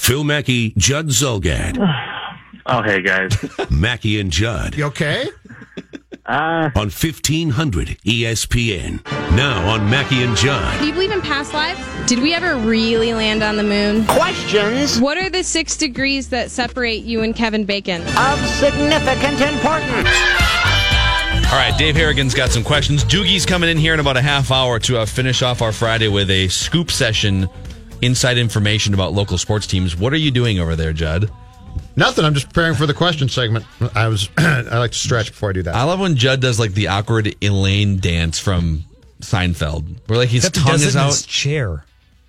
Phil Mackey, Judd Zulgad. Oh, hey guys. Mackey and Judd You okay? Uh, on 1500 ESPN. Now on Mackey and Judd. Do you believe in past lives? Did we ever really land on the moon? Questions What are the six degrees that separate you and Kevin Bacon? of significant importance. All right, Dave Harrigan's got some questions. Doogie's coming in here in about a half hour to uh, finish off our Friday with a scoop session, inside information about local sports teams. What are you doing over there, Judd? Nothing. I'm just preparing for the question segment. I was. I like to stretch before I do that. I love when Judd does like the awkward Elaine dance from Seinfeld, where like his Except he tongue does is it in out. his chair.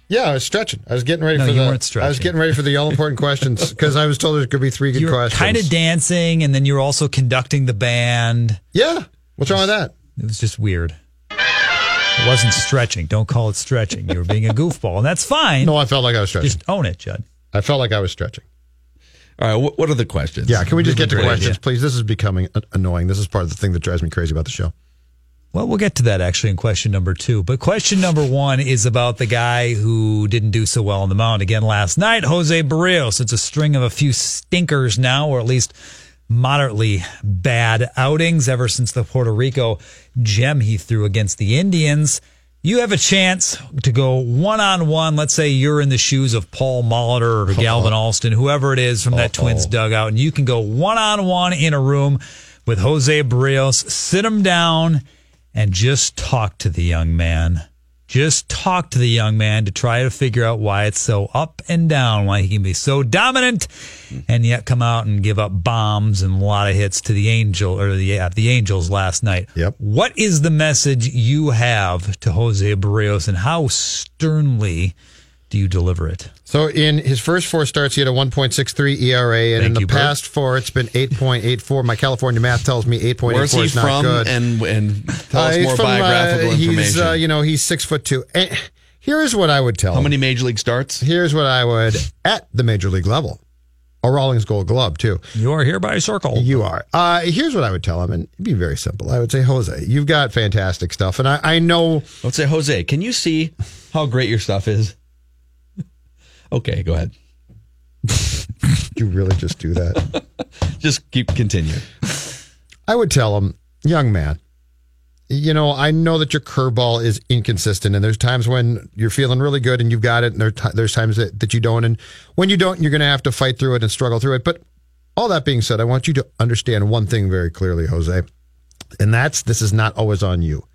yeah, I was stretching. I was getting ready No, for you the. weren't I was getting ready for the all important questions because I was told there could be three good You were questions. kind of dancing, and then you're also conducting the band. Yeah. What's wrong with that? It was just weird. It wasn't stretching. Don't call it stretching. You were being a goofball, and that's fine. No, I felt like I was stretching. Just own it, Judd. I felt like I was stretching. All right, what, what are the questions? Yeah. Can we just get to Great questions, idea. please? This is becoming annoying. This is part of the thing that drives me crazy about the show. Well, we'll get to that actually in question number two. But question number one is about the guy who didn't do so well on the mound again last night, Jose Berrios. It's a string of a few stinkers now, or at least moderately bad outings ever since the Puerto Rico gem he threw against the Indians. You have a chance to go one on one. Let's say you're in the shoes of Paul Molitor or Garvin Alston, whoever it is from that Twins dugout, and you can go one on one in a room with Jose Berrios, sit him down, and just talk to the young man. Just talk to the young man to try to figure out why it's so up and down, why he can be so dominant and yet come out and give up bombs and a lot of hits to the Angel or the yeah, the Angels last night. Yep. What is the message you have to Jose Berrios and how sternly do you deliver it? So in his first four starts, he had a 1.63 ERA, and Thank in the you, Bert. past four, it's been 8.84. My California math tells me 8.84 Where's he is not from? good. And and tell Uh, us he's more from, uh, biographical He's, information. uh, you know, he's six foot two. And here's what I would tell him. How him. many major league starts? Here's what I would at the major league level. A Rawlings Gold Glove too. You are hereby circled. You are. Uh, here's what I would tell him, and it'd be very simple. I would say, Jose, you've got fantastic stuff, and I, I know. Let's say, Jose, can you see how great your stuff is? Okay, go ahead. You really just do that. Just keep continue. I would tell him, young man, you know, I know that your curveball is inconsistent, and there's times when you're feeling really good and you've got it, and there, there's times that, that you don't. And when you don't, you're going to have to fight through it and struggle through it. But all that being said, I want you to understand one thing very clearly, Jose, and that's this is not always on you.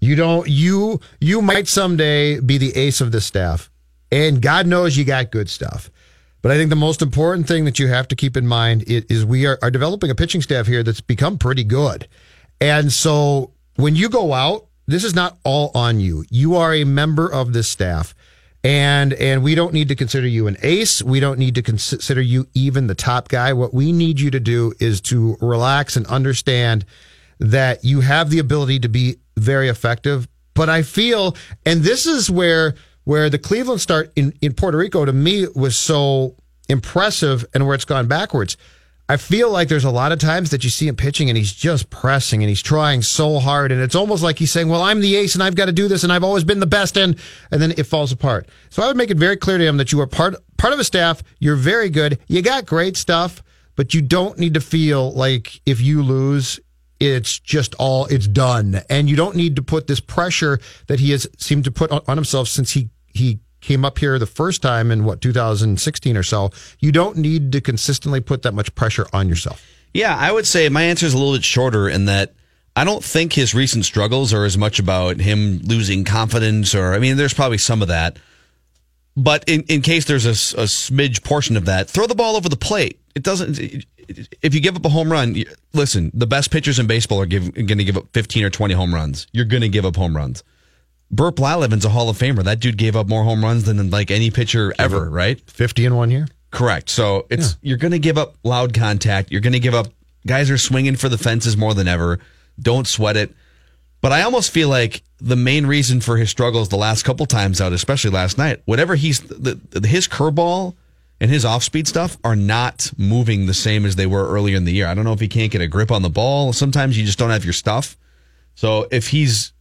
You don't, you, you might someday be the ace of the staff, and God knows you got good stuff. But I think the most important thing that you have to keep in mind is we are, are developing a pitching staff here that's become pretty good. And so when you go out, this is not all on you. You are a member of this staff. And and we don't need to consider you an ace. We don't need to consider you even the top guy. What we need you to do is to relax and understand that you have the ability to be very effective. But I feel, and this is where where the Cleveland start in, in Puerto Rico to me was so impressive and where it's gone backwards. I feel like there's a lot of times that you see him pitching and he's just pressing and he's trying so hard and it's almost like he's saying, "Well, I'm the ace and I've got to do this and I've always been the best," and and then it falls apart. So I would make it very clear to him that you are part part of a staff. You're very good. You got great stuff, but you don't need to feel like if you lose, it's just all it's done, and you don't need to put this pressure that he has seemed to put on, on himself since he he came up here the first time in what 2016 or so, you don't need to consistently put that much pressure on yourself. Yeah, I would say my answer is a little bit shorter in that I don't think his recent struggles are as much about him losing confidence or, I mean, there's probably some of that. But in, in case there's a, a smidge portion of that, throw the ball over the plate. It doesn't, if you give up a home run, listen, the best pitchers in baseball are going to give up 15 or 20 home runs. You're going to give up home runs. Bert Blyleven's a Hall of Famer. That dude gave up more home runs than like any pitcher ever, right? 50 in one year. Correct. So it's you're going to give up loud contact. You're going to give up guys are swinging for the fences more than ever. Don't sweat it. But I almost feel like the main reason for his struggles the last couple times out, especially last night, whatever he's the, the, his curveball and his off speed stuff are not moving the same as they were earlier in the year. I don't know if he can't get a grip on the ball. Sometimes you just don't have your stuff. So if he's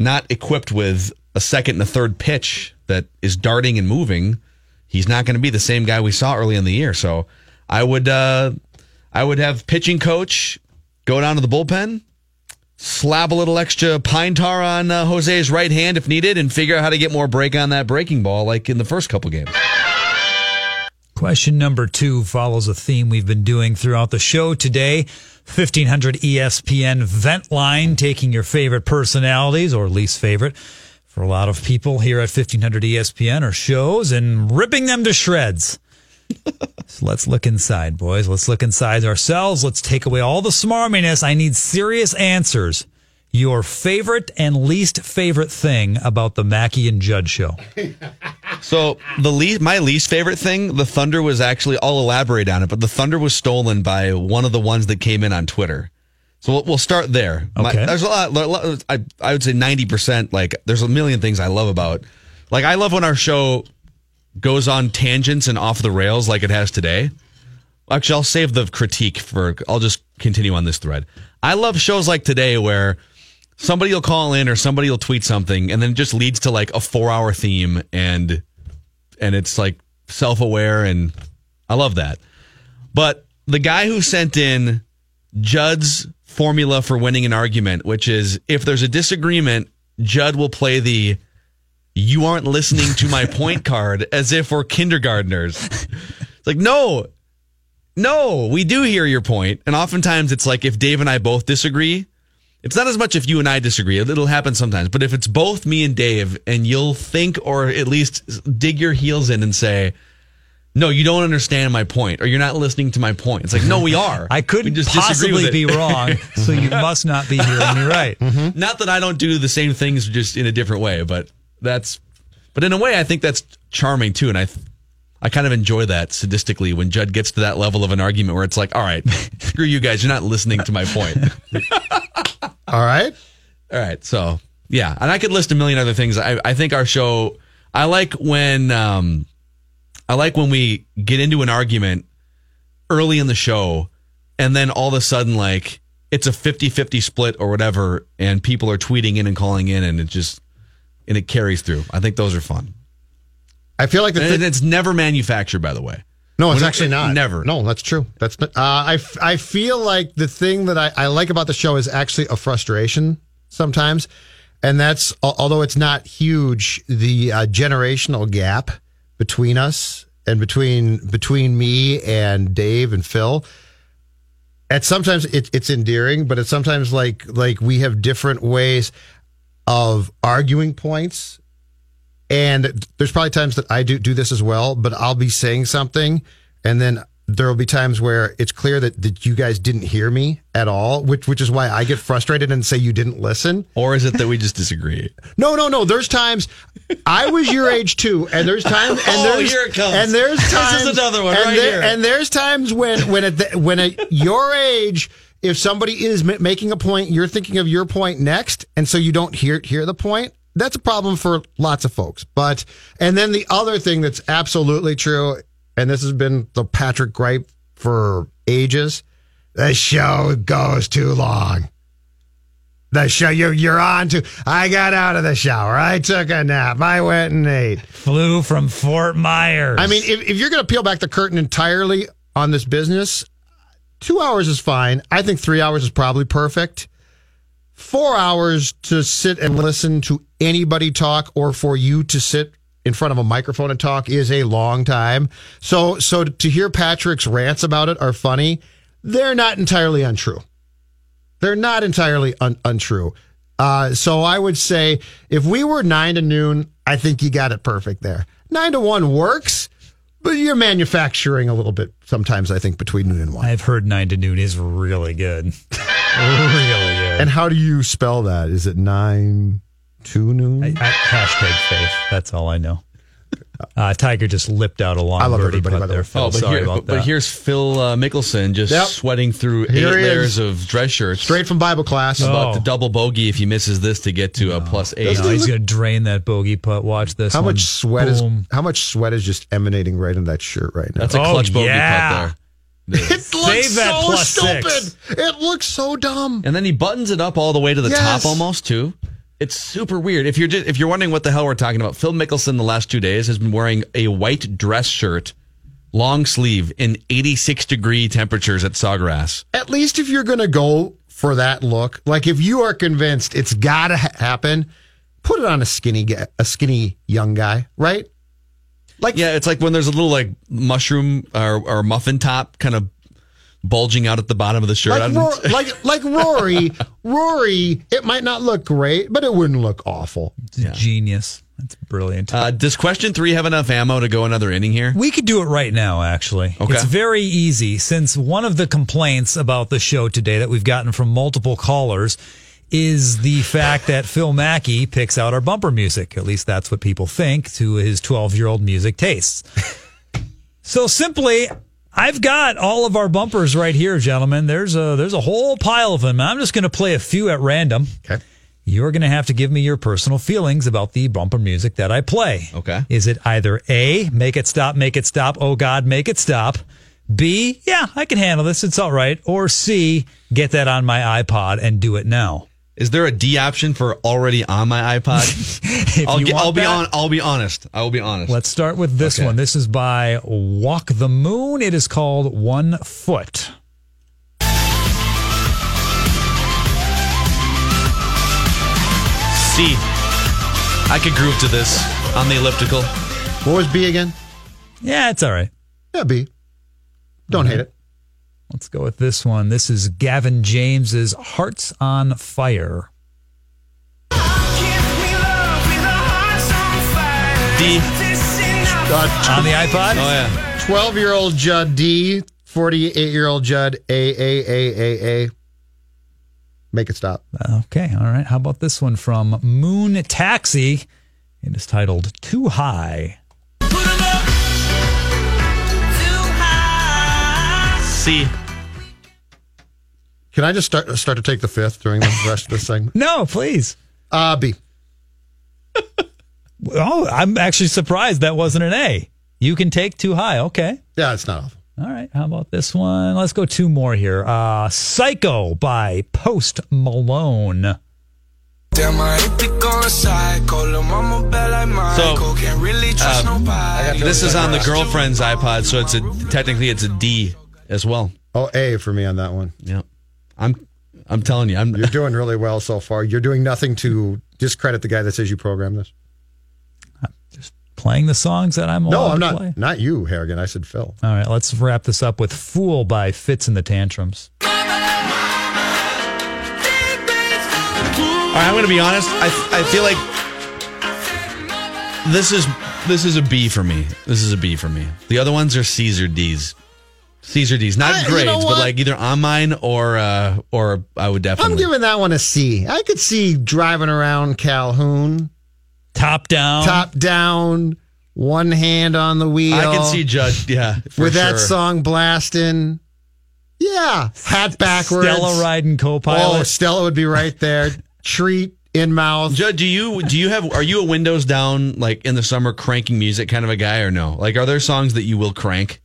not equipped with a second and a third pitch that is darting and moving, he's not going to be the same guy we saw early in the year. So I would uh, I would have pitching coach go down to the bullpen, slab a little extra pine tar on uh, Jose's right hand if needed, and figure out how to get more break on that breaking ball like in the first couple games. Question number two follows a theme we've been doing throughout the show today. 1500 ESPN vent line, taking your favorite personalities or least favorite for a lot of people here at 1500 ESPN or shows and ripping them to shreds. so let's look inside, boys. Let's look inside ourselves. Let's take away all the smarminess. I need serious answers. Your favorite and least favorite thing about the Mackey and Judd show. So the least, my least favorite thing, the Thunder was actually. I'll elaborate on it, but the Thunder was stolen by one of the ones that came in on Twitter. So we'll, we'll start there. My- Okay. there's a lot- I I would say ninety percent. Like there's a million things I love about. Like I love when our show goes on tangents and off the rails like it has today. Actually, I'll save the critique for. I'll just continue on this thread. I love shows like today where somebody will call in or somebody will tweet something and then it just leads to like a four hour theme and and it's like self-aware and I love that. But the guy who sent in Judd's formula for winning an argument, which is if there's a disagreement, Judd will play the you aren't listening to my point card as if we're kindergartners. It's like, no, no, we do hear your point. And oftentimes it's like if Dave and I both disagree, it's not as much if you and I disagree. It'll happen sometimes. But if it's both me and Dave, and you'll think or at least dig your heels in and say, no, you don't understand my point, or you're not listening to my point. It's like, no, we are. I couldn't just possibly be wrong, so you must not be hearing me right. Mm-hmm. Not that I don't do the same things, just in a different way, but that's, but in a way, I think that's charming too. And I, I kind of enjoy that sadistically when Judd gets to that level of an argument where it's like, all right, screw you guys, you're not listening to my point. All right. All right. So yeah, and I could list a million other things. I, I think our show. I like when um, I like when we get into an argument early in the show, and then all of a sudden, like it's a 50-50 split or whatever, and people are tweeting in and calling in, and it just and it carries through. I think those are fun. I feel like the And it's never manufactured, by the way. No, it's When- actually not. Never. No, that's true. That's not, uh, I. f- I feel like the thing that I, I like about the show is actually a frustration sometimes, and that's although it's not huge, the uh, generational gap between us and between between me and Dave and Phil. At sometimes it, it's endearing, but it's sometimes like like we have different ways of arguing points and there's probably times that I do do this as well, but I'll be saying something and then there will be times where it's clear that, that you guys didn't hear me at all, which which is why I get frustrated and say you didn't listen. Or is it that we just disagree? No, no, no. There's times I was your age too, and there's times and Oh, here it comes. and there's This is another one and right there- here. and there's times when when at the, when at your age. If somebody is ma- making a point, you're thinking of your point next, and so you don't hear hear the point. That's a problem for lots of folks. But and then the other thing that's absolutely true, and this has been the Patrick gripe for ages: the show goes too long. The show you're you're on to. I got out of the shower. I took a nap. I went and ate. Flew from Fort Myers. I mean, if, if you're going to peel back the curtain entirely on this business, two hours is fine. I think three hours is probably perfect. Four hours to sit and listen to anybody talk, or for you to sit in front of a microphone and talk is a long time. So, so to hear Patrick's rants about it are funny. They're not entirely untrue. They're not entirely un- untrue. Uh, so I would say if we were nine to noon, I think you got it perfect there. Nine to one works, but you're manufacturing a little bit sometimes, I think, between noon and one. I've heard nine to noon is really good. really good. And how do you spell that? Is it nine to noon? I, I, hashtag faith. That's all I know. Uh, Tiger just lipped out a long I love birdie everybody, by putt the there. way. Phil. Oh, but, Sorry here, about but, that. but here's Phil uh, Mickelson just Yep. sweating through Here eight he is. layers of dress shirts. Straight from Bible class. Oh. About the double bogey if he misses this to get to a plus eight. No, he's going to drain that bogey putt. Watch this. How one. much sweat Boom. is how much sweat is just emanating right in that shirt right now? That's a Oh, clutch bogey yeah. putt there. it looks Save that so plus stupid. six. It looks so dumb. And then he buttons it up all the way to the Yes. top almost too. It's super weird. If you're just, if you're wondering what the hell we're talking about, Phil Mickelson the last two days has been wearing a white dress shirt, long sleeve, in 86 degree temperatures at Sawgrass. At least if you're going to go for that look, like if you are convinced it's got to ha- happen, put it on a skinny a skinny young guy, right? Like Yeah, it's like when there's a little like mushroom or, or muffin top kind of bulging out at the bottom of the shirt. like, I'm- Ro- like like Rory, Rory, it might not look great, but it wouldn't look awful. Genius. That's brilliant. uh, does question three have enough ammo to go another inning here? We could do it right now, actually. Okay. It's very easy since one of the complaints about the show today that we've gotten from multiple callers is the fact that Phil Mackey picks out our bumper music. At least that's what people think to his 12 year old music tastes. so simply, I've got all of our bumpers right here, gentlemen. There's a, there's a whole pile of them. I'm just going to play a few at random. Okay. You're going to have to give me your personal feelings about the bumper music that I play. Okay. Is it either A, make it stop, make it stop, oh God, make it stop? B, yeah, I can handle this, it's all right. Or C, get that on my iPod and do it now. Is there a D option for already on my iPod? I'll, get, I'll be on. I'll be honest. I will be honest. Let's start with this Okay. one. This is by Walk the Moon. It is called One Foot. C. I could groove to this on the elliptical. What was B again? Yeah, it's all right. Yeah, B. Don't hate it. Let's go with this one. This is Gavin James's Hearts on Fire. D. Uh, On the iPod? Oh yeah. 12 year old Judd D, 48 year old Judd A, A, A, A, A. Make it stop. Okay, all right. How about this one from Moon Taxi? It is titled Two High. C. Can I just start start to take the fifth during the rest of this segment? No, please. Uh, B. Oh, I'm actually surprised that wasn't an A. You can take Two High. Okay. Yeah, it's not awful. All right. How about this one? Let's go two more here. Uh, Psycho by Post Malone. Damn, I hate to go psycho. Lil' mama bad like Michael. Can't really trust um, nobody. This is on the girlfriend's iPod, so it's a technically it's a D as well. Oh, A for me on that one. Yeah. I'm. I'm telling you. I'm. You're doing really well so far. You're doing nothing to discredit the guy that says you programmed this. I'm Just playing the songs that I'm No, I'm to not. play. Not you, Harrigan. I said Phil. All right. Let's wrap this up with Fool by Fitz and the Tantrums. All right, I'm going to be honest. I, I feel like this is this is a B for me. This is a B for me. The other ones are C's or D's. C's or D's, not I- you grades, know but like either on mine or uh or I would definitely. I'm giving that one a C. I could see driving around Calhoun, Top down. top down, one hand on the wheel. I can see Judge. Yeah, for with that song blasting. Yeah, hat backwards. Stella riding co Oh. Stella would be right there. Treat in mouth. Judd, do you do you have are you a windows down like in the summer cranking music kind of a guy or no? Like are there songs that you will crank?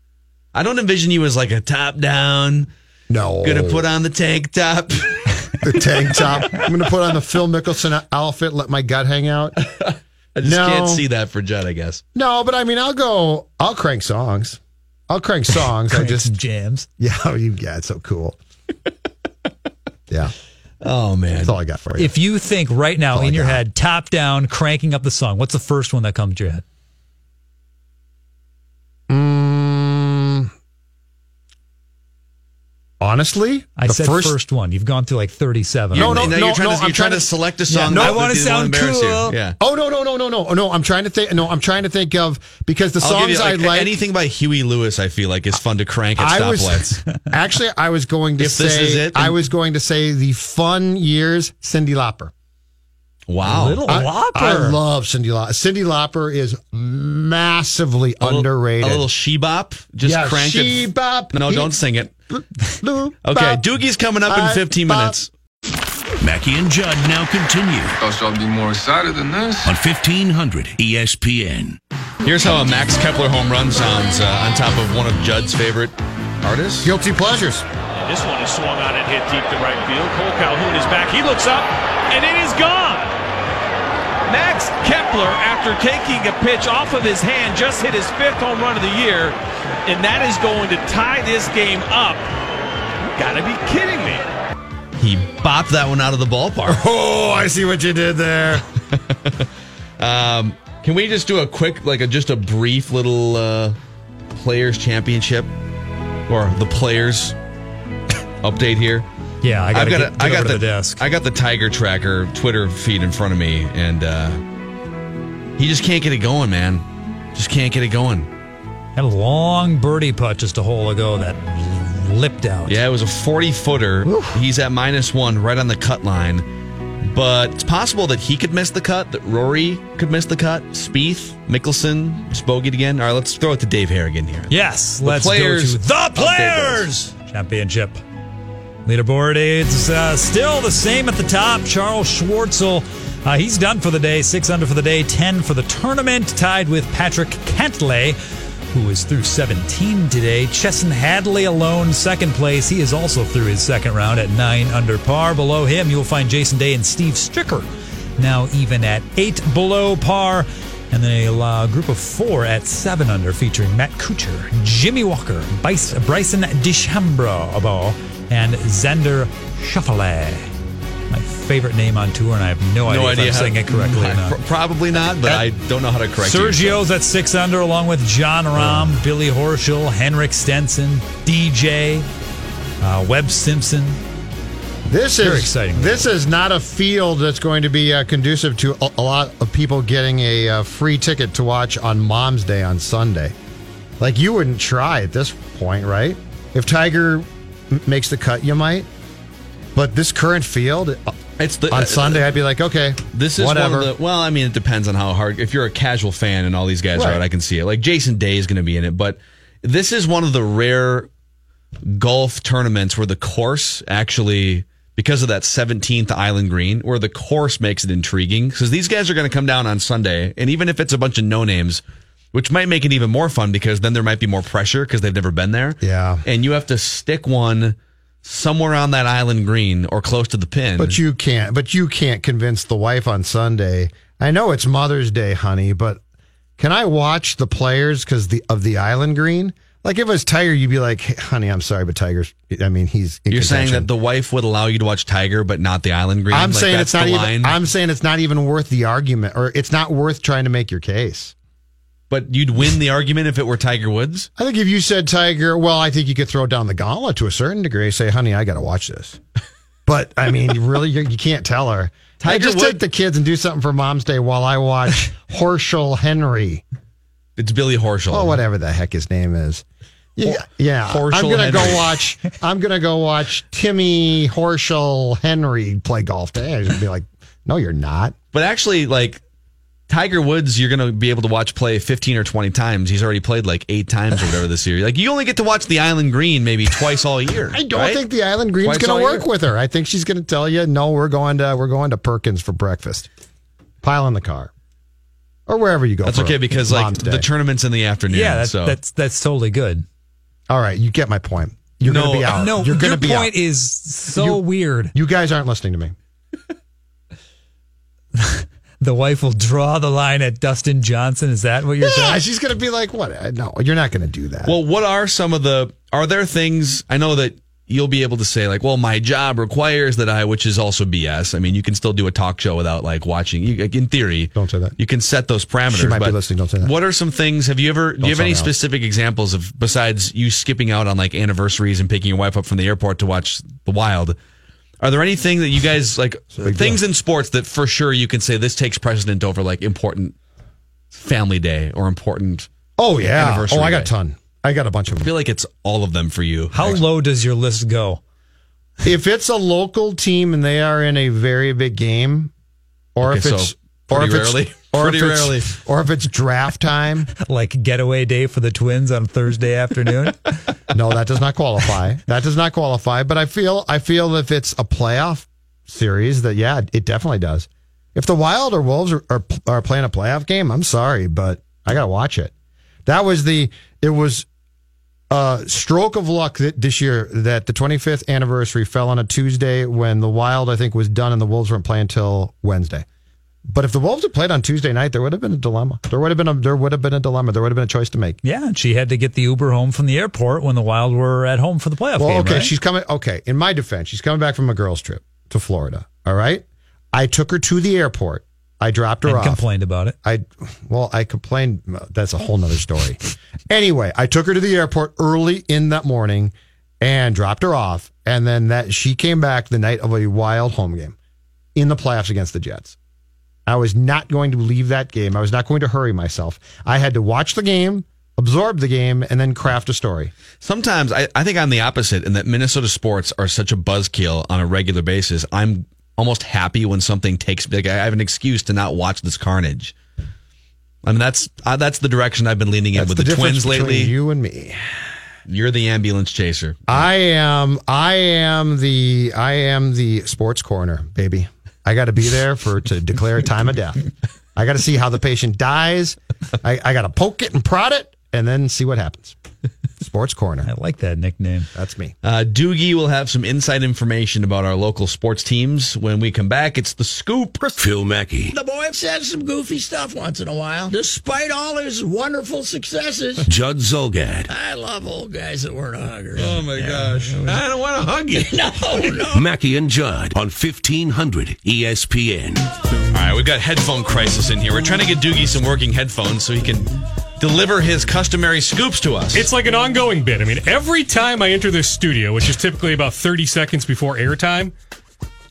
I don't envision you as like a top down, No, gonna put on the tank top. the tank top. I'm gonna put on the Phil Mickelson outfit. Let my gut hang out. I just No. can't see that for Judd, I guess. No, but I mean, I'll go. I'll crank songs. I'll crank songs. I just jams. yeah, you yeah, it's so cool. Yeah, Oh man. that's all I got for you. If you think right now all I in your got. head, top down, cranking up the song, what's the first one that comes to your head? Honestly, I the said first, one. You've gone through like 37. No, no, now no, you're trying no, to, I'm you're trying trying to to- select a Yeah, song. no, that I wanna sound cool. Yeah. Oh no no no no no no! I'm trying to think. No, I'm trying to think of because the I'll songs you, like, I like. anything by Huey Lewis. I feel like is fun to crank at I was stoplights. actually I was going to If say this is it, then- I was going to say the fun years Cyndi Lauper. Wow, Little I, Lauper. I love Cyndi Lauper. Cyndi Lauper is massively A little- underrated. A little she bop. Just yeah, crank she it. bop. No, don't sing it. Lou Okay. Doogie's coming up in 15 bop. minutes. Mackey and Judd now continue Thought y'all be more excited than this. on E 1500 ESPN. Here's how a Max Kepler home run sounds uh, on top of one of Judd's favorite artists. Guilty pleasures. This one is swung on and hit deep to right field. Cole Calhoun is back. He looks up, and it is gone. Max Kepler, after taking a pitch off of his hand, just hit his fifth home run of the year, and that is going to tie this game up. You gotta be kidding me. He bopped that one out of the ballpark. Oh, I see what you did there. Um, can we just do a quick, like a just a brief little uh, players championship or the players update here? Yeah, I gotta got get, a- get I got the, the desk. I got the Tiger Tracker Twitter feed in front of me, and uh, he just can't get it going, man. Just can't get it going. Had a long birdie putt just a hole ago that lipped out. Yeah, it was a 40 footer. He's at minus one, right on the cut line. But it's possible that he could miss the cut, that Rory could miss the cut, Spieth, Mickelson, bogeyed again. All right, let's throw it to Dave Harrigan here. Yes, The let's players go to the players championship. Leaderboard is uh, still the same at the top. Charles Schwartzel, uh, he's done for the day. Six under for the day, ten for the tournament. Tied with Patrick Cantlay, who is through 17 today. Chesson Hadley alone, second place. He is also through his second round at nine under par. Below him, you'll find Jason Day and Steve Stricker, now even at eight below par. And then a uh, group of four at seven under, featuring Matt Kuchar, Jimmy Walker, Bryce, Bryson DeChambeau, and Xander Schauffele. My favorite name on tour, and I have no, idea, if I'm saying it correctly or not. Pro- Probably not, but I don't know how to correct you. Sergio's at six under, along with Jon Rahm, Billy Horschel, Henrik Stenson, DJ, uh, Webb Simpson. This Very is exciting. This is not a field that's going to be uh, conducive to a, a lot of people getting a uh, free ticket to watch on Mom's Day on Sunday. Like you wouldn't try at this point, right? If Tiger m- makes the cut, you might. But this current field uh, It's the, on Sunday, I'd be like, okay, This is whatever. one of the. Well, I mean, it depends on how hard. If you're a casual fan and all these guys are out, I can see it. Like Jason Day is going to be in it, but this is one of the rare golf tournaments where the course actually, because of that 17th island green, where the course makes it intriguing. Because these guys are going to come down on Sunday, and even if it's a bunch of no names, which might make it even more fun because then there might be more pressure because they've never been there. Yeah. and you have to stick one somewhere on that island green or close to the pin. But you can't. But you can't convince the wife on Sunday. I know it's Mother's Day, honey, but can I watch the players because the of the Island Green? Like if it was Tiger, you'd be like, hey, "Honey, I'm sorry, but Tiger's. I mean, he's. In You're saying that the wife would allow you to watch Tiger, but not the Island Green. I'm Like, saying it's not even. line? I'm saying it's not even worth the argument, or it's not worth trying to make your case. But you'd win the argument if it were Tiger Woods. I think if you said Tiger, well, I think you could throw down the gauntlet to a certain degree. Say, honey, I got to watch this. But I mean, really, you, you can't tell her. Tiger just Wood- take the kids and do something for Mom's Day while I watch Horschel Henry. It's Billy Horschel. Oh, whatever the heck his name is. Yeah, yeah. Horschel I'm gonna Henry. go watch. I'm gonna go watch Timmy Horschel Henry play golf. Day. I'd be like, no, you're not. But actually, like Tiger Woods, you're going to be able to watch play 15 or 20 times. He's already played like eight times or whatever this year. Like you only get to watch the Island Green maybe twice all year. I don't right? think the Island Green's Twice going to work year. with her. I think she's going to tell you, no, we're going to we're going to Perkins for breakfast. Pile in the car, or wherever you go. That's for okay because like Day. the tournament's in the afternoon. Yeah, that's, so that's that's totally good. All right, you get my point. You're No, going to be uh, out. No, you're going your to be point out. is so You- weird. you guys aren't listening to me. The wife will draw the line at Dustin Johnson. Is that what you're Yeah, saying? she's going to be like, what? Uh, no, you're not going to do that. Well, what are some of the? Are there things? I know that you'll be able to say like, well, my job requires that I, which is also BS. I mean, you can still do a talk show without like watching. You, in theory, Don't say that. You can set those parameters. She might be listening, don't say that. What are some things? Have you ever? do you have any me out. specific examples of besides you skipping out on like anniversaries and picking your wife up from the airport to watch the Wild? Are there anything that you guys like big things in sports that for sure you can say this takes precedent over like important family day or important? Oh yeah. Anniversary Oh, I got day. a ton. I got a bunch of I feel like it's all of them for you. How low does your list go? If it's a local team and they are in a very big game, or Okay, if it's so or pretty if it's rarely. Or Pretty if it's, rarely. or if it's draft time, Like getaway day for the Twins on Thursday afternoon? no, that does not qualify. That does not qualify. But I feel I feel if it's a playoff series, that yeah, it definitely does. If the Wild or Wolves are, are, are playing a playoff game, I'm sorry, but I gotta watch it. That was the it was a stroke of luck that this year that the 25th anniversary fell on a Tuesday when the Wild I think was done and the Wolves weren't playing until Wednesday. But if the Wolves had played on Tuesday night, there would have been a dilemma. There would have been a there would have been a dilemma. There would have been a choice to make. yeah, and she had to get the Uber home from the airport when the Wild were at home for the playoff Well, game. okay, right? she's coming. Okay, in my defense, she's coming back from a girls' trip to Florida. All right, I took her to the airport. I dropped her and off. complained about it. I, well, I complained. That's a whole nother story. anyway, I took her to the airport early in that morning and dropped her off, and then that she came back the night of a wild home game in the playoffs against the Jets. I was not going to leave that game. I was not going to hurry myself. I had to watch the game, absorb the game, and then craft a story. Sometimes I, I think I'm the opposite in that Minnesota sports are such a buzzkill on a regular basis. I'm almost happy when something takes like I have an excuse to not watch this carnage. I mean that's uh, that's the direction I've been leaning in That's with the, the, twins lately. you and me. You're the ambulance chaser. I am I am the I am the sports corner, baby. I got to be there for to declare a time of death. I got to see how the patient dies. I, I got to poke it and prod it and then see what happens. Sports corner. I like that nickname. That's me. Uh, Doogie will have some inside information about our local sports teams when we come back. It's the scoop. Phil Mackey, The boy says some goofy stuff once in a while, despite all his wonderful successes. Judd Zulgad, I love old guys that weren't huggers. Oh my gosh! I don't want to hug you. No, no. Mackey and Judd on 1500 ESPN. All right, we've got headphone crisis in here. We're trying to get Doogie some working headphones so he can deliver his customary scoops to us. It's like an ongoing bit. I mean, every time I enter this studio, which is typically about 30 seconds before airtime,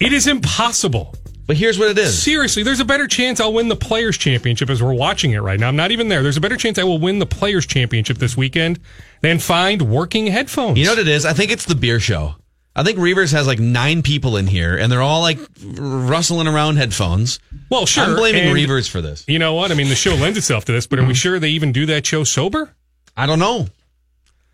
it is impossible. but here's what it is. Seriously, there's a better chance I'll win the Players' Championship as we're watching it right now. I'm not even there. There's a better chance I will win the Players' Championship this weekend than find working headphones. You know what it is? I think it's the beer show. I think Reavers has like nine people in here, and they're all like rustling around headphones. well, sure. I'm blaming and Reavers for this. You know what? I mean, the show lends itself to this, but are Mm-hmm. we sure they even do that show sober? I don't know.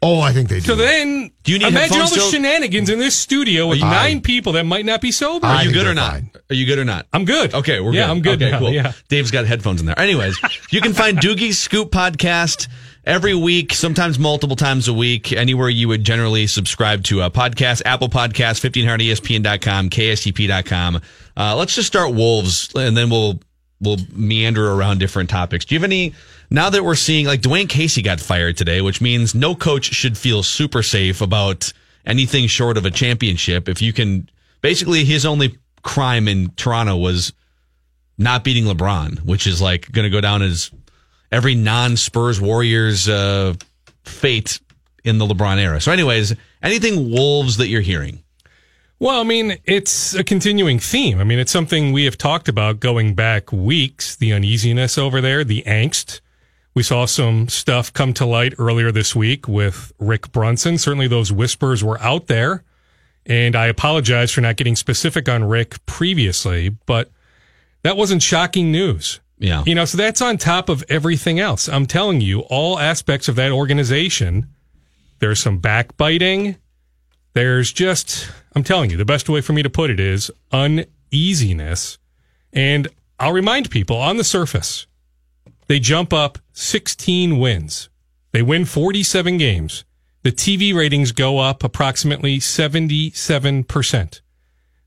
Oh, I think they do. So then, Do you need imagine all the still? shenanigans in this studio with you- nine people that might not be sober. Are you good or not? fine. Are you good or not? I'm good. Okay, we're yeah, good. I'm good Okay, now. cool. Yeah. Dave's got headphones in there. Anyways, you can find Doogie's Scoop podcast every week, sometimes multiple times a week, anywhere you would generally subscribe to a podcast, Apple Podcast, 1500ESPN.com, KSTP.com. Uh, let's just start Wolves, and then we'll we'll meander around different topics. Do you have any? Now that we're seeing, like Dwane Casey got fired today, which means no coach should feel super safe about anything short of a championship. If you can, basically, his only crime in Toronto was not beating LeBron, which is like going to go down as every non Spurs Warriors uh, fate in the LeBron era. So, anyways, anything Wolves that you're hearing? Well, I mean, it's a continuing theme. I mean, it's something we have talked about going back weeks the uneasiness over there, the angst. We saw some stuff come to light earlier this week with Rick Brunson. Certainly those whispers were out there. And I apologize for not getting specific on Rick previously, but that wasn't shocking news. Yeah. You know, so that's on top of everything else. I'm telling you, all aspects of that organization, there's some backbiting. There's just, I'm telling you, the best way for me to put it is uneasiness. And I'll remind people on the surface, they jump up 16 wins. They win 47 games. The TV ratings go up approximately 77%.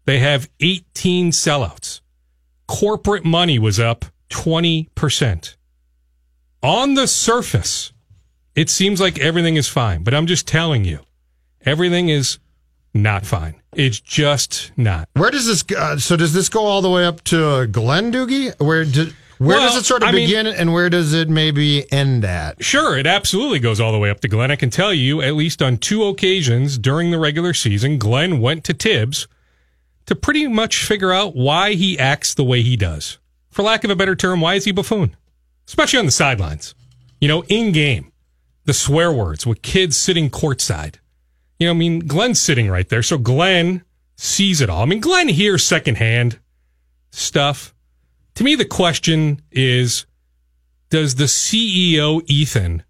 They have 18 sellouts. Corporate money was up 20%. On the surface, it seems like everything is fine, but I'm just telling you, everything is not fine. It's just not. Where does this? go- Uh, so does this go all the way up to Glenn Doogie? Where do, where Well, does it sort of I mean- begin, and where does it maybe end at? Sure, it absolutely goes all the way up to Glenn. I can tell you, at least on two occasions during the regular season, Glenn went to Tibbs to pretty much figure out why he acts the way he does. For lack of a better term, why is he buffoon? Especially on the sidelines. You know, in game, the swear words with kids sitting courtside. You know, I mean, Glenn's sitting right there. So Glenn sees it all. I mean, Glenn hears secondhand stuff. To me, the question is does the CEO, Ethan,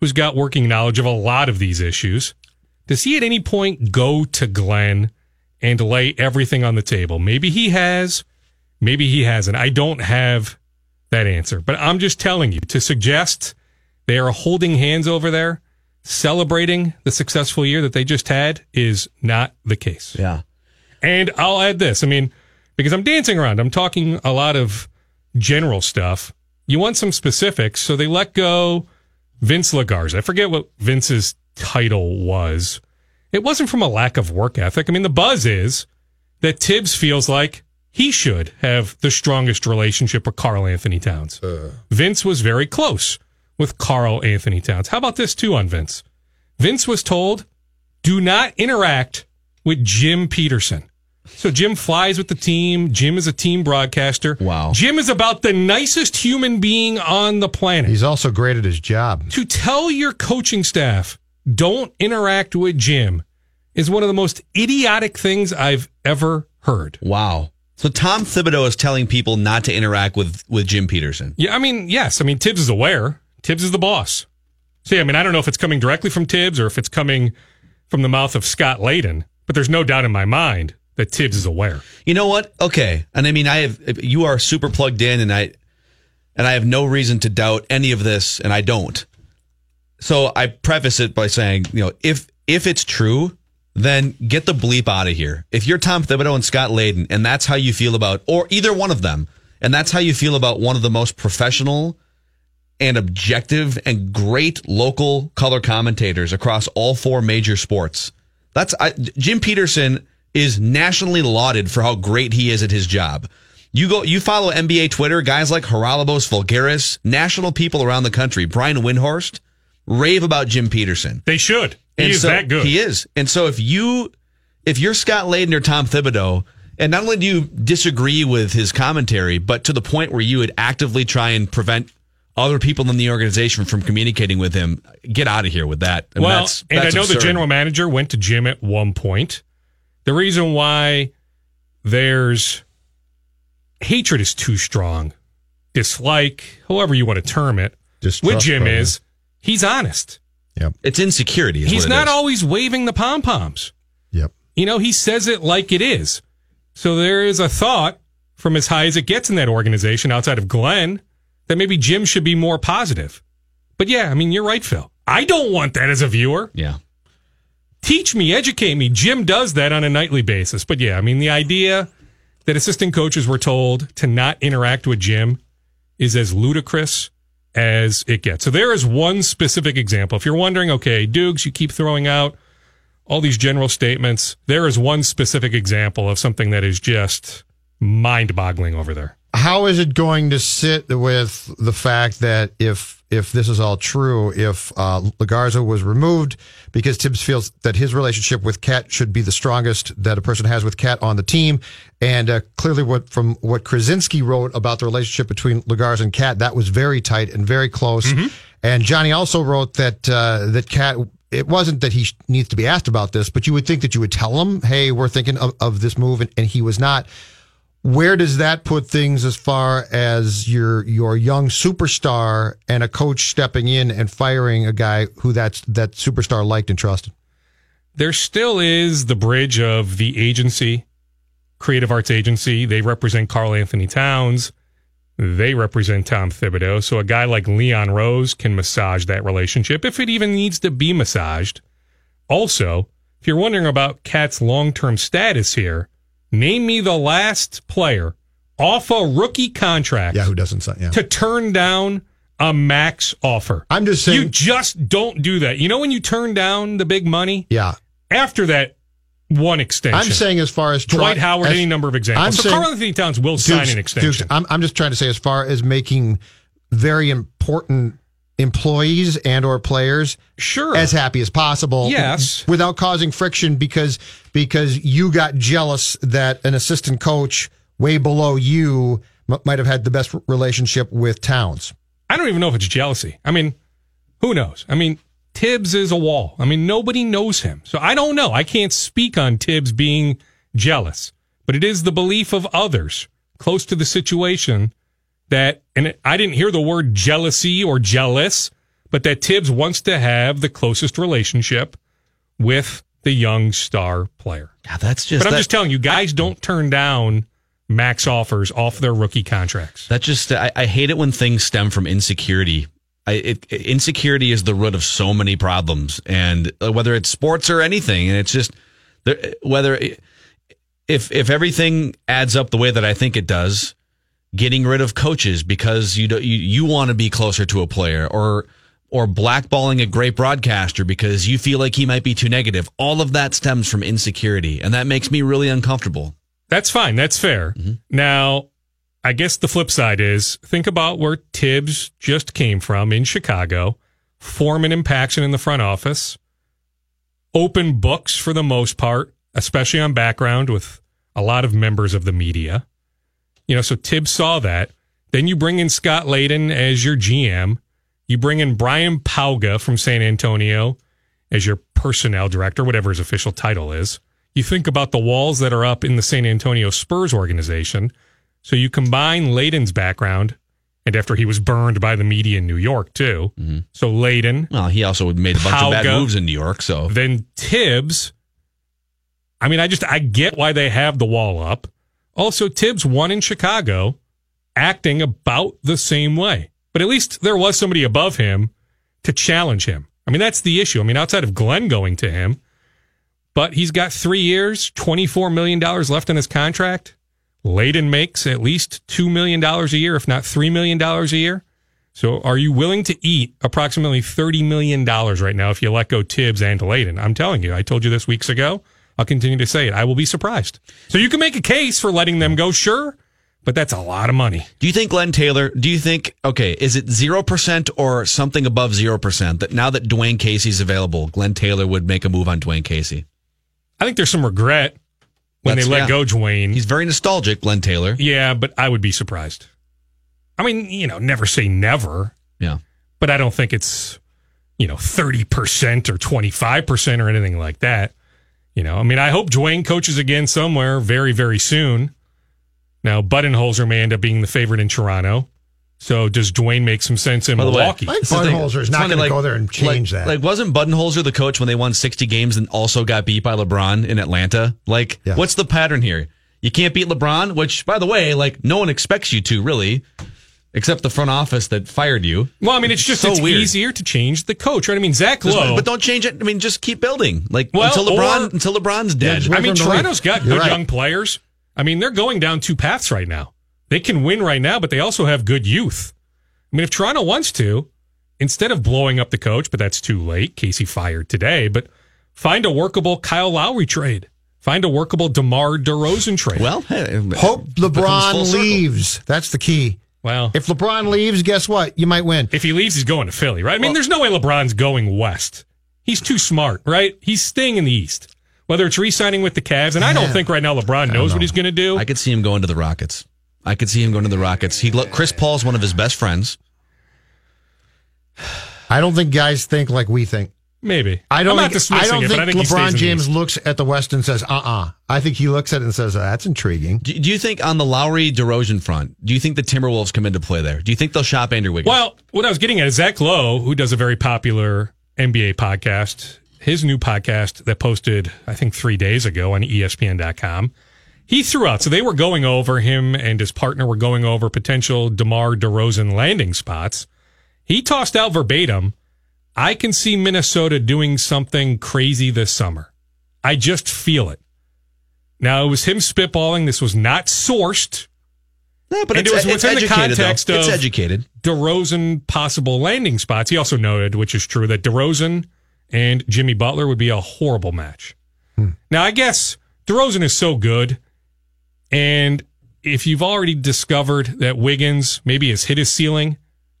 who's got working knowledge of a lot of these issues, does he at any point go to Glenn and lay everything on the table? Maybe he has, maybe he hasn't. I don't have that answer, but I'm just telling you to suggest they are holding hands over there, celebrating the successful year that they just had is not the case. Yeah. And I'll add this. I mean, because I'm dancing around, I'm talking a lot of general stuff. You want some specifics. So they let go Vince Legarza. I forget what Vince's title was. It wasn't from a lack of work ethic. I mean, the buzz is that Tibbs feels like he should have the strongest relationship with Karl Anthony Towns. Uh. Vince was very close with Karl Anthony Towns. How about this too on Vince? Vince was told, do not interact with Jim Peterson. So Jim flies with the team. Jim is a team broadcaster. Wow. Jim is about the nicest human being on the planet. He's also great at his job. To tell your coaching staff, don't interact with Jim is one of the most idiotic things I've ever heard. Wow. So Tom Thibodeau is telling people not to interact with with Jim Peterson. Yeah, I mean, yes. I mean, Tibbs is aware. Tibbs is the boss. See, I mean, I don't know if it's coming directly from Tibbs or if it's coming from the mouth of Scott Layden, but there's no doubt in my mind that Tibbs is aware. You know what? Okay. And I mean, I have you are super plugged in and I and I have no reason to doubt any of this and I don't. So I preface it by saying, you know, if if it's true, then get the bleep out of here. If you're Tom Thibodeau and Scott Layden and that's how you feel about or either one of them, and that's how you feel about one of the most professional and objective and great local color commentators across all four major sports. That's I, Jim Peterson is nationally lauded for how great he is at his job. You go, you follow NBA Twitter, guys like Haralabos Voulgaris, national people around the country, Brian Windhorst, rave about Jim Peterson. They should. He And is so- that good. He is. And so if you, if you're Scott Layden or Tom Thibodeau, and not only do you disagree with his commentary, but to the point where you would actively try and prevent other people in the organization from communicating with him, get out of here with that. I mean, well, that's- and that's I know the general manager went to Jim at one point. The reason why there's hatred is too strong, dislike, however you want to term it, with Jim probably. is he's honest. Yep. It's insecurity. Is He's what it not is. always waving the pom poms. Yep. You know, he says it like it is. So there is a thought from as high as it gets in that organization outside of Glenn that maybe Jim should be more positive. But yeah, I mean, you're right, Phil. I don't want that as a viewer. Yeah. Teach me, educate me. Jim does that on a nightly basis. But yeah, I mean, the idea that assistant coaches were told to not interact with Jim is as ludicrous as it gets. So there is one specific example. If you're wondering, okay, Dukes, you keep throwing out all these general statements. There is one specific example of something that is just mind boggling over there. How is it going to sit with the fact that if if this is all true, if uh, Legarza was removed because Tibbs feels that his relationship with KAT should be the strongest that a person has with KAT on the team, and uh, clearly what from what Krawczynski wrote about the relationship between Legarza and KAT, that was very tight and very close. And Johnny also wrote that uh, that KAT. It wasn't that he needs to be asked about this, but you would think that you would tell him, "Hey, we're thinking of, of this move," and, and he was not where does that put things as far as your your young superstar and a coach stepping in and firing a guy who that's that superstar liked and trusted? there still is the bridge of the agency, creative arts agency. They represent Karl Anthony Towns. They represent Tom Thibodeau. So a guy like Leon Rose can massage that relationship if it even needs to be massaged. Also, if you're wondering about KAT's long term status here, name me the last player off a rookie contract Yeah, who doesn't sign? Yeah, to turn down a max offer. I'm just saying. You just don't do that. You know when you turn down the big money? yeah, after that one extension. I'm saying as far as Dwight try- Howard, as- any number of examples. I'm so saying- Karl Anthony Towns will sign an extension. Dukes, I'm, I'm just trying to say, as far as making very important employees and or players sure as happy as possible Yes. without causing friction because because you got jealous that an assistant coach way below you m- might have had the best relationship with Towns. I don't even know if it's jealousy. I mean, who knows? I mean, Tibbs is a wall. I mean, nobody knows him. So I don't know. I can't speak on Tibbs being jealous, but it is the belief of others close to the situation that, and I didn't hear the word jealousy or jealous, but that Tibbs wants to have the closest relationship with the young star player. Yeah, that's just. but I'm that- just telling you, guys don't turn down max offers off their rookie contracts. That just I, I hate it when things stem from insecurity. I, it, insecurity is the root of so many problems, and uh, whether it's sports or anything, and it's just whether if if everything adds up the way that I think it does, getting rid of coaches because you don't, you you want to be closer to a player or or blackballing a great broadcaster because you feel like he might be too negative. All of that stems from insecurity, and that makes me really uncomfortable. That's fine. That's fair. Mm-hmm. Now, I guess the flip side is think about where Tibbs just came from in Chicago, Foreman and Paxson in the front office, open books for the most part, especially on background with a lot of members of the media. You know, so Tibbs saw that. Then you bring in Scott Layden as your GM. You bring in Brian Pauga from San Antonio as your personnel director, whatever his official title is. You think about the walls that are up in the San Antonio Spurs organization. So you combine Layden's background, and after he was burned by the media in New York, too. Mm-hmm. So Layden. Well, he also made a bunch of bad moves in New York, so Then Tibbs. I mean, I just, I get why they have the wall up. Also, Tibbs won in Chicago, acting about the same way. But at least there was somebody above him to challenge him. I mean, that's the issue. I mean, outside of Glenn going to him, but he's got three years, $24 million left in his contract. Layden makes at least $2 million a year, if not $3 million a year. So are you willing to eat approximately $30 million right now if you let go Tibbs and Layden? I'm telling you, I told you this weeks ago. I'll continue to say it. I will be surprised. So you can make a case for letting them go, sure, but that's a lot of money. Do you think Glenn Taylor? Do you think okay? Is it zero percent or something above zero percent that now that Dwane Casey's available, Glenn Taylor would make a move on Dwane Casey? I think there's some regret when That's- they let yeah. go Dwane. He's very nostalgic, Glenn Taylor. Yeah, but I would be surprised. I mean, you know, never say never, Yeah, but I don't think it's, you know, 30% or 25% or anything like that. You know, I mean, I hope Dwane coaches again somewhere very, very soon. Now, Budenholzer may end up being the favorite in Toronto. So does Dwane make some sense in By the Milwaukee? Mike This is the. Budenholzer is not funny, going to go there and change like, that. Like, wasn't Budenholzer the coach when they won 60 games and also got beat by LeBron in Atlanta? Like, Yeah. what's the pattern here? You can't beat LeBron, which, by the way, like, no one expects you to, really, except the front office that fired you. well, I mean, it's just so it's weird. easier to change the coach, right? I mean, Zach Just- Lowe. but don't change it. I mean, just keep building. Like, Well, until LeBron, or- until LeBron's dead. Yeah, I mean, Wait for him to Toronto's leave. got You're good right. young players. I mean, they're going down two paths right now. They can win right now, but they also have good youth. I mean, if Toronto wants to, instead of blowing up the coach, but that's too late. Casey fired today, but find a workable Kyle Lowry trade. Find a workable DeMar DeRozan trade. well, hey, Hope it becomes full LeBron leaves. That's the key. Well, if, If LeBron leaves, guess what? You might win. If he leaves, he's going to Philly, right? I mean, there's no way LeBron's going west. He's too smart, right? He's staying in the East. Whether it's re-signing with the Cavs, and I don't think right now LeBron knows what he's going to do. I could see him going to the Rockets. I could see him going to the Rockets. He look Chris Paul's one of his best friends. I don't think guys think like we think. Maybe. I don't I'm not think, I don't it, think I think he stays in LeBron James looks at the West and says, uh uh I think he looks at it and says, that's intriguing. Do, do you think on the Lowry DeRozan front, do you think the Timberwolves come into play there? Do you think they'll shop Andrew Wiggins? Well, what I was getting at is Zach Lowe, who does a very popular NBA podcast, his new podcast that posted, I think, three days ago on ESPN.com. He threw out, so they were going over him and his partner were going over potential DeMar DeRozan landing spots. He tossed out verbatim, I can see Minnesota doing something crazy this summer. I just feel it. Now, it was him spitballing. This was not sourced. No, but and it's, it was it's within the educated, though. context It's of educated. DeRozan possible landing spots. He also noted, which is true, that DeRozan and Jimmy Butler would be a horrible match. Hmm. Now, I guess DeRozan is so good, and if you've already discovered that Wiggins maybe has hit his ceiling,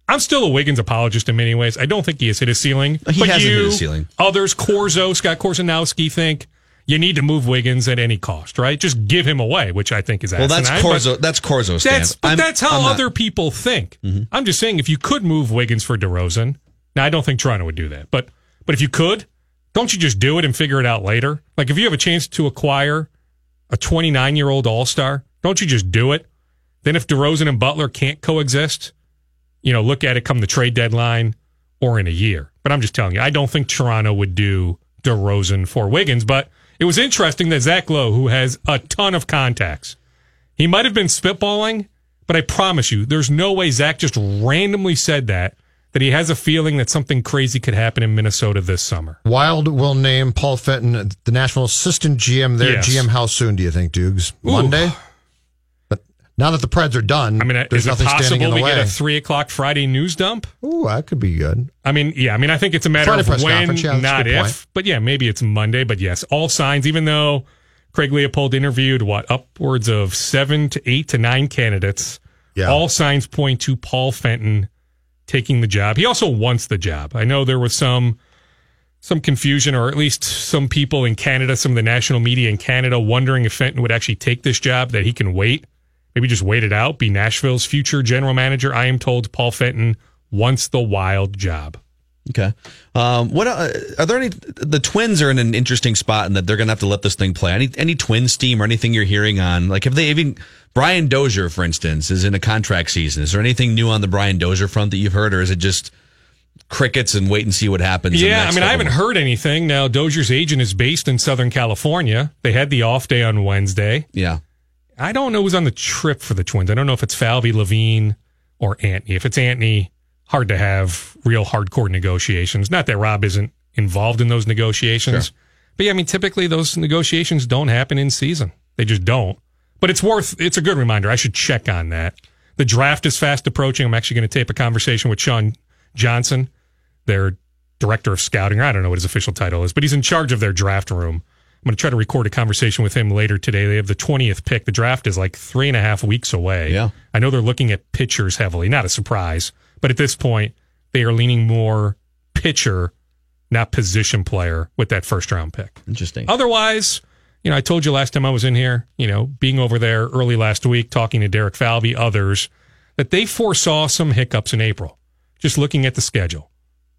I'm still a Wiggins apologist in many ways. I don't think he has hit his ceiling. He but hasn't you, hit his ceiling. Others, Corzo, Scott Korzenowski, think you need to move Wiggins at any cost, right? Just give him away, which I think is Well, that's Corzo. That's Corzo's that's but I'm- that's how I'm not- Mm-hmm. other people think. I'm just saying if you could move Wiggins for DeRozan, now I don't think Toronto would do that, but but if you could, don't you just do it and figure it out later? Like if you have a chance to acquire a 29 year old All Star, don't you just do it? Then if DeRozan and Butler can't coexist, you know, look at it come the trade deadline or in a year. But I'm just telling you, I don't think Toronto would do DeRozan for Wiggins. But it was interesting that Zach Lowe, who has a ton of contacts, he might have been spitballing, but I promise you, there's no way Zach just randomly said that, that he has a feeling that something crazy could happen in Minnesota this summer. Wild will name Paul Fenton the national assistant GM. there. Yes. GM how soon do you think, Dukes? Monday? Now that the Preds are done, I mean, uh, there's is it nothing standing possible in the we way. get a three o'clock Friday news dump? Ooh, that could be good. I mean, yeah, I mean, I think it's a matter Friday of when, yeah, not if. point. But yeah, maybe it's Monday. But yes, all signs, even though Craig Leopold interviewed what upwards of seven to eight to nine candidates, Yeah. all signs point to Paul Fenton taking the job. He also wants the job. I know there was some some confusion, or at least some people in Canada, some of the national media in Canada, wondering if Fenton would actually take this job. That he can wait, maybe just wait it out, be Nashville's future general manager. I am told Paul Fenton wants the wild job. Okay. Um, what uh, are there any? The Twins are in an interesting spot in that they're going to have to let this thing play. Any any Twins team or anything you're hearing on? Like, have they even Brian Dozier, for instance, is in a contract season? Is there anything new on the Brian Dozier front that you've heard, or is it just crickets and wait and see what happens? Yeah, I mean, I haven't heard anything. Now, Dozier's agent is based in Southern California. They had the off day on Wednesday. Yeah. I don't know who's on the trip for the Twins. I don't know if it's Falvey, Levine, or Antony. If it's Antony, hard to have real hardcore negotiations. Not that Rob isn't involved in those negotiations. Sure. But yeah, I mean, typically those negotiations don't happen in season. They just don't. But it's worth, it's a good reminder. I should check on that. The draft is fast approaching. I'm actually going to tape a conversation with Sean Johnson, their director of scouting, or I don't know what his official title is, but he's in charge of their draft room. I'm going to try to record a conversation with him later today. They have the 20th pick. The draft is like three and a half weeks away. Yeah. I know they're looking at pitchers heavily. Not a surprise. But at this point, they are leaning more pitcher, not position player with that first round pick. Interesting. Otherwise, you know, I told you last time I was in here, you know, being over there early last week, talking to Derek Falvey, others, that they foresaw some hiccups in April, just looking at the schedule,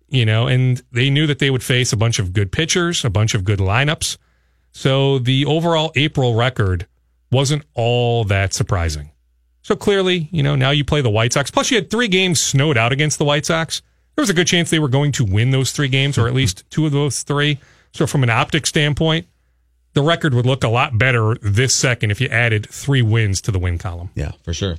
you know, and they knew that they would face a bunch of good pitchers, a bunch of good lineups. So the overall April record wasn't all that surprising. So clearly, you know, now you play the White Sox. Plus, you had three games snowed out against the White Sox. There was a good chance they were going to win those three games, or at least two of those three. So, from an optic standpoint, the record would look a lot better this second if you added three wins to the win column. Yeah, for sure.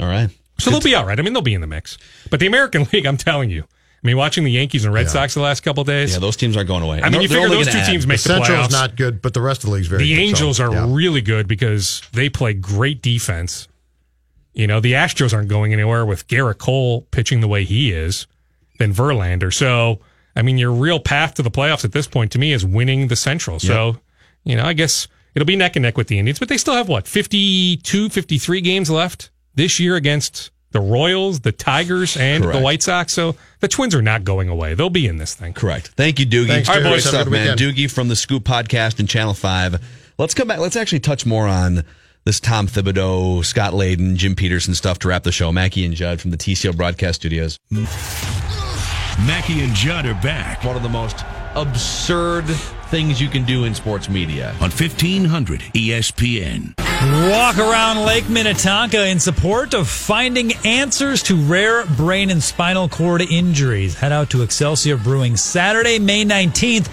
All right. So they'll be all right. I mean, they'll be in the mix. But the American League, I'm telling you, I mean, watching the Yankees and Red Yeah. Sox the last couple days. Yeah, those teams aren't going away. I mean, you They're figure those two add. teams The make the Central's playoffs. not good, but the rest of the league's very the good. so, Angels are yeah. really good because they play great defense. You know, the Astros aren't going anywhere with Gerrit Cole pitching the way he is than Verlander. So, I mean, your real path to the playoffs at this point to me is winning the Central. So, you know, I guess it'll be neck and neck with the Indians, but they still have what, 52, 53 games left this year against the Royals, the Tigers, and Correct. the White Sox. So the Twins are not going away. They'll be in this thing. Correct. Thank you, Doogie. Thanks, All right, boys. Have a stuff, good man. Doogie from the Scoop Podcast and Channel 5. Let's come back. Let's actually touch more on this Tom Thibodeau, Scott Layden, Jim Peterson stuff to wrap the show. Mackey and Judd from the TCO Broadcast Studios. Mackey and Judd are back One of the most absurd things you can do in sports media. on 1500 ESPN. Walk around Lake Minnetonka in support of finding answers to rare brain and spinal cord injuries. Head out to Excelsior Brewing Saturday, May 19th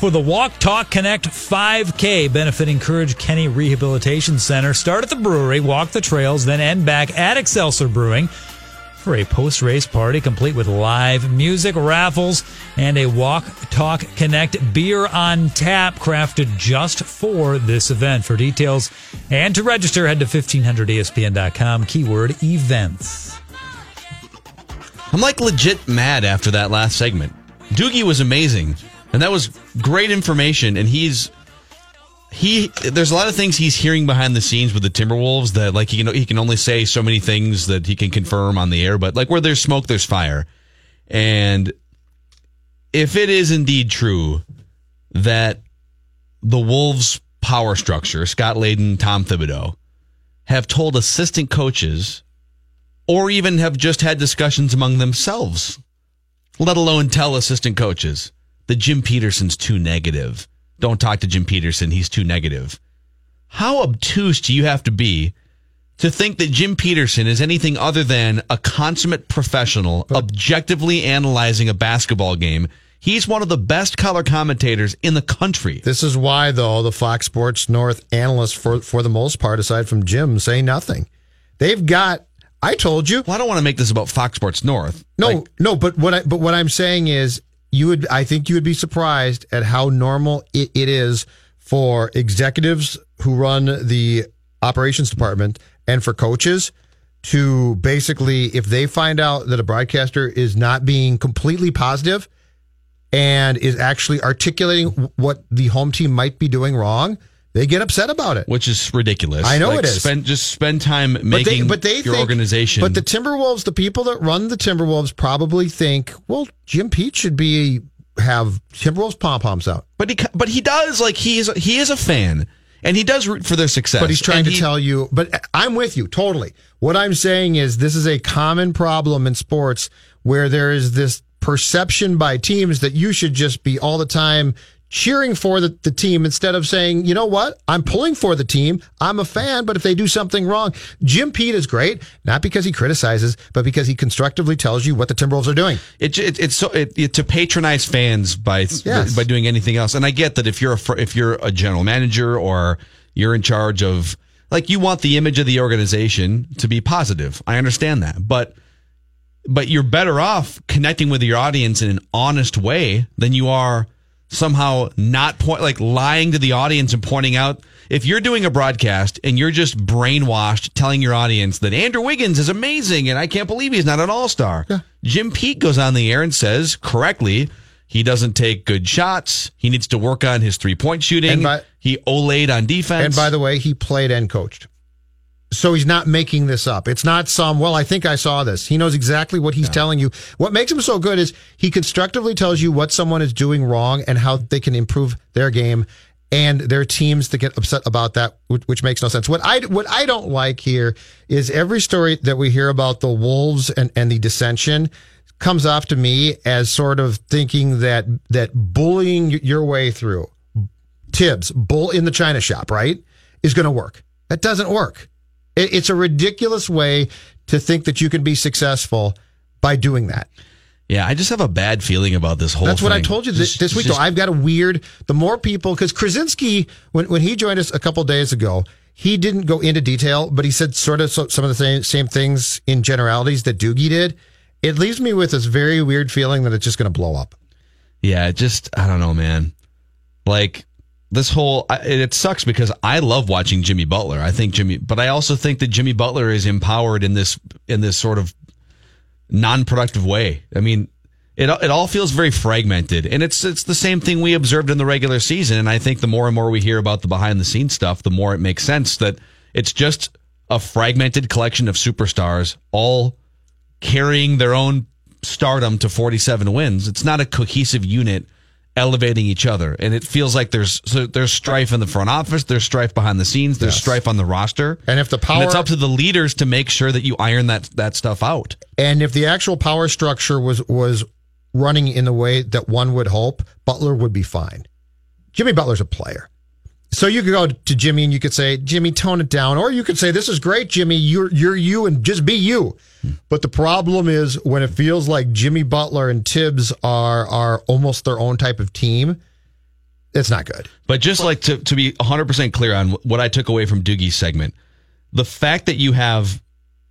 for the Walk Talk Connect 5K benefiting Courage Kenny Rehabilitation Center. Start at the brewery, walk the trails, then end back at Excelsior Brewing for a post race party complete with live music, raffles, and a Walk Talk Connect beer on tap crafted just for this event. For details and to register, head to 1500ESPN.com, keyword events. I'm like legit mad after that last segment. Doogie was amazing, and that was great information. And he's he there's a lot of things he's hearing behind the scenes with the Timberwolves that like he can he can only say so many things that he can confirm on the air, but like where there's smoke, there's fire. And if it is indeed true that the Wolves power structure, Scott Layden, Tom Thibodeau, have told assistant coaches or even have just had discussions among themselves, let alone tell assistant coaches that Jim Peterson's too negative. Don't talk to Jim Peterson, he's too negative. How obtuse do you have to be to think that Jim Peterson is anything other than a consummate professional objectively analyzing a basketball game? He's one of the best color commentators in the country. This is why, though, the Fox Sports North analysts, for for the most part, aside from Jim, say nothing. They've got. I told you. Well, I don't want to make this about Fox Sports North. No, Like, no. But what I but what I'm saying is, you would. I think you would be surprised at how normal it, it is for executives who run the operations department and for coaches to basically, if they find out that a broadcaster is not being completely positive and is actually articulating what the home team might be doing wrong, they get upset about it. which is ridiculous. I know Like, it is. Spend just spend time But making they, but they your think, organization. But the Timberwolves, the people that run the Timberwolves, probably think, well, Jim Pete should be have Timberwolves pom poms out. But he but he does like he is he is a fan and he does root for their success. But he's trying And to he- tell you. But I'm with you totally. What I'm saying is this is a common problem in sports where there is this perception by teams that you should just be all the time cheering for the, the team instead of saying, you know what, I'm pulling for the team. I'm a fan, but if they do something wrong, Jim Pete is great, not because he criticizes, but because he constructively tells you what the Timberwolves are doing. It, it, it's so it, it- to patronize fans by Yes. by doing anything else. And I get that if you're a if you're a general manager or you're in charge of like you want the image of the organization to be positive. I understand that, but but you're better off connecting with your audience in an honest way than you are somehow not point like lying to the audience and pointing out if you're doing a broadcast and you're just brainwashed telling your audience that Andrew Wiggins is amazing and I can't believe he's not an all-star. Jim Pete goes on the air and says correctly he doesn't take good shots. He needs to work on his three-point shooting. And by- he olayed on defense. And by the way, he played and coached. So he's not making this up. It's not some, well, I think I saw this. He knows exactly what he's telling you. What makes him so good is he constructively tells you what someone is doing wrong and how they can improve their game. And there are teams that get upset about that, which, which makes no sense. What I, what I don't like here is every story that we hear about the Wolves and, and the dissension comes off to me as sort of thinking that, that bullying your way through Tibbs, bull in the china shop, right, is going to work. That doesn't work. It, it's a ridiculous way to think that you can be successful by doing that. yeah, I just have a bad feeling about this whole thing. That's what I told you this, Just- this week. just- though, I've got a weird. The more people, because Krawczynski, when when he joined us a couple days ago, he didn't go into detail, but he said sort of so, some of the same same things in generalities that Doogie did. It leaves me with this very weird feeling that it's just going to blow up. Yeah, it just I don't know, man. Like this whole it sucks because I love watching Jimmy Butler. I think Jimmy, but I also think that Jimmy Butler is empowered in this in this sort of non-productive way. I mean, it it all feels very fragmented, and it's it's the same thing we observed in the regular season. And I think the more and more we hear about the behind the scenes stuff, the more it makes sense that it's just a fragmented collection of superstars all carrying their own stardom to 47 wins. It's not a cohesive unit elevating each other. And it feels like there's so there's strife in the front office, there's strife behind the scenes, there's Yes. strife on the roster. And if the power, And it's up to the leaders to make sure that you iron that that stuff out. And if the actual power structure was was running in the way that one would hope, Butler would be fine. Jimmy Butler's a player. So you could go to Jimmy and you could say, Jimmy, tone it down. Or you could say, This is great, Jimmy. You're you're you and just be you. But the problem is when it feels like Jimmy Butler and Tibbs are are almost their own type of team, it's not good. But just like to, to be 100% clear on what I took away from Doogie's segment, the fact that you have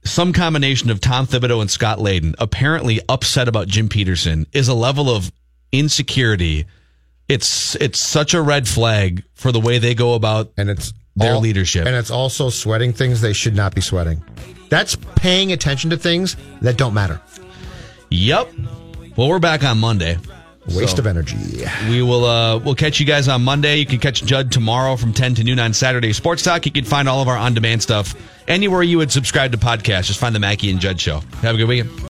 some combination of Tom Thibodeau and Scott Layden apparently upset about Jim Peterson is a level of insecurity. It's it's such a red flag for the way they go about and it's their all- leadership. And it's also sweating things they should not be sweating. That's paying attention to things that don't matter. Yep. Well, we're back on Monday. Waste So- of energy. We will uh we'll catch you guys on Monday. You can catch Judd tomorrow from 10 to noon on Saturday Sports Talk. You can find all of our on-demand stuff anywhere you would subscribe to podcasts. Just find the Mackey and Judd show. Have a good weekend.